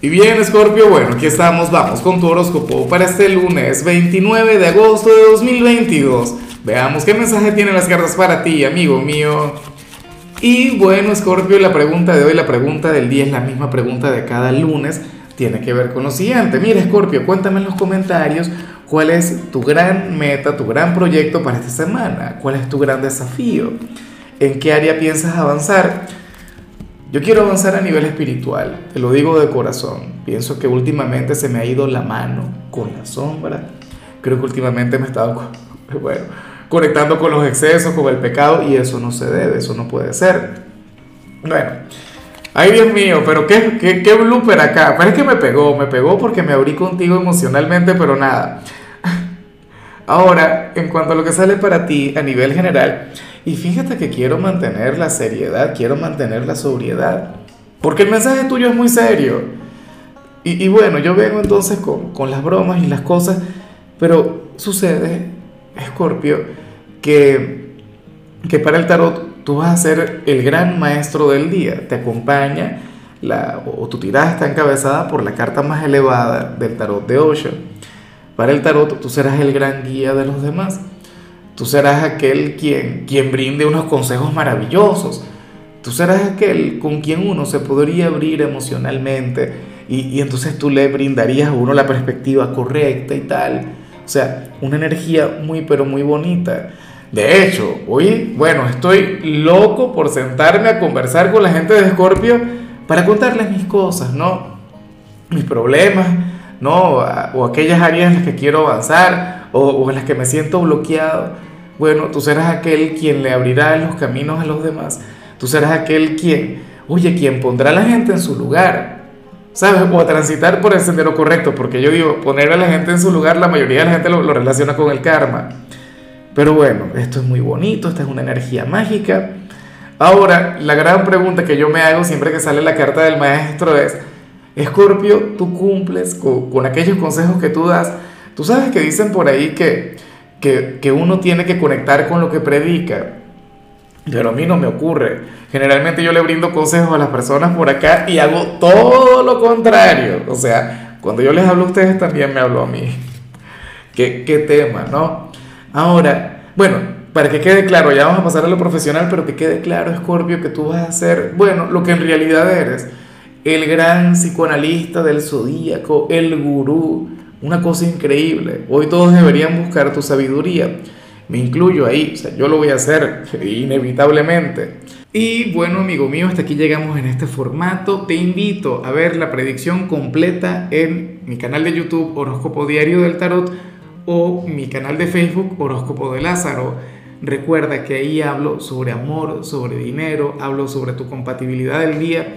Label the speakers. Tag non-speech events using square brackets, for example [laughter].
Speaker 1: Y bien, Scorpio, bueno, aquí estamos, vamos con tu horóscopo para este lunes 29 de agosto de 2022. Veamos qué mensaje tienen las cartas para ti, amigo mío. Y bueno, Scorpio, la pregunta de hoy, la pregunta del día es la misma pregunta de cada lunes. Tiene que ver con lo siguiente. Mira, Scorpio, cuéntame en los comentarios cuál es tu gran meta, tu gran proyecto para esta semana. ¿Cuál es tu gran desafío? ¿En qué área piensas avanzar? Yo quiero avanzar a nivel espiritual, te lo digo de corazón. Pienso que últimamente se me ha ido la mano con la sombra. Creo que últimamente me he estado [laughs] bueno, conectando con los excesos, con el pecado, y eso no se debe, eso no puede ser. Bueno, ay Dios mío, pero qué, qué, qué blooper acá. Pero es que me pegó, me pegó porque me abrí contigo emocionalmente, pero nada. Ahora, en cuanto a lo que sale para ti a nivel general, y fíjate que quiero mantener la seriedad, quiero mantener la sobriedad, porque el mensaje tuyo es muy serio. Y, bueno, yo vengo entonces con, con, las bromas y las cosas, pero sucede, Escorpio, que, que para el tarot tú vas a ser el gran maestro del día, te acompaña, la, o tu tirada está encabezada por la carta más elevada del tarot de Osho. Para el tarot tú serás el gran guía de los demás. Tú serás aquel quien, quien brinde unos consejos maravillosos. Tú serás aquel con quien uno se podría abrir emocionalmente y, y entonces tú le brindarías a uno la perspectiva correcta y tal. O sea, una energía muy pero muy bonita. De hecho, hoy, bueno, estoy loco por sentarme a conversar con la gente de Escorpio para contarles mis cosas, ¿no? Mis problemas, ¿no? O aquellas áreas en las que quiero avanzar o, en las que me siento bloqueado. Bueno, tú serás aquel quien le abrirá los caminos a los demás. Tú serás aquel quien, oye, quien pondrá a la gente en su lugar. ¿Sabes? O transitar por el sendero correcto, porque yo digo, poner a la gente en su lugar, la mayoría de la gente lo, lo relaciona con el karma. Pero bueno, esto es muy bonito, esta es una energía mágica. Ahora, la gran pregunta que yo me hago siempre que sale la carta del maestro es, Escorpio, tú cumples con, con aquellos consejos que tú das. Tú sabes que dicen por ahí que que, uno tiene que conectar con lo que predica. Pero a mí no me ocurre. Generalmente yo le brindo consejos a las personas por acá y hago todo lo contrario. O sea, cuando yo les hablo a ustedes también me hablo a mí. [laughs] ¿Qué, qué tema, no? Ahora, bueno, para que quede claro, ya vamos a pasar a lo profesional, pero que quede claro, Scorpio, que tú vas a ser, bueno, lo que en realidad eres. El gran psicoanalista del zodíaco, el gurú, una cosa increíble. Hoy todos deberían buscar tu sabiduría. Me incluyo ahí, o sea, yo lo voy a hacer [laughs] inevitablemente. Y bueno, amigo mío, hasta aquí llegamos en este formato. Te invito a ver la predicción completa en mi canal de YouTube Horóscopo Diario del Tarot o mi canal de Facebook Horóscopo de Lázaro. Recuerda que ahí hablo sobre amor, sobre dinero, hablo sobre tu compatibilidad del día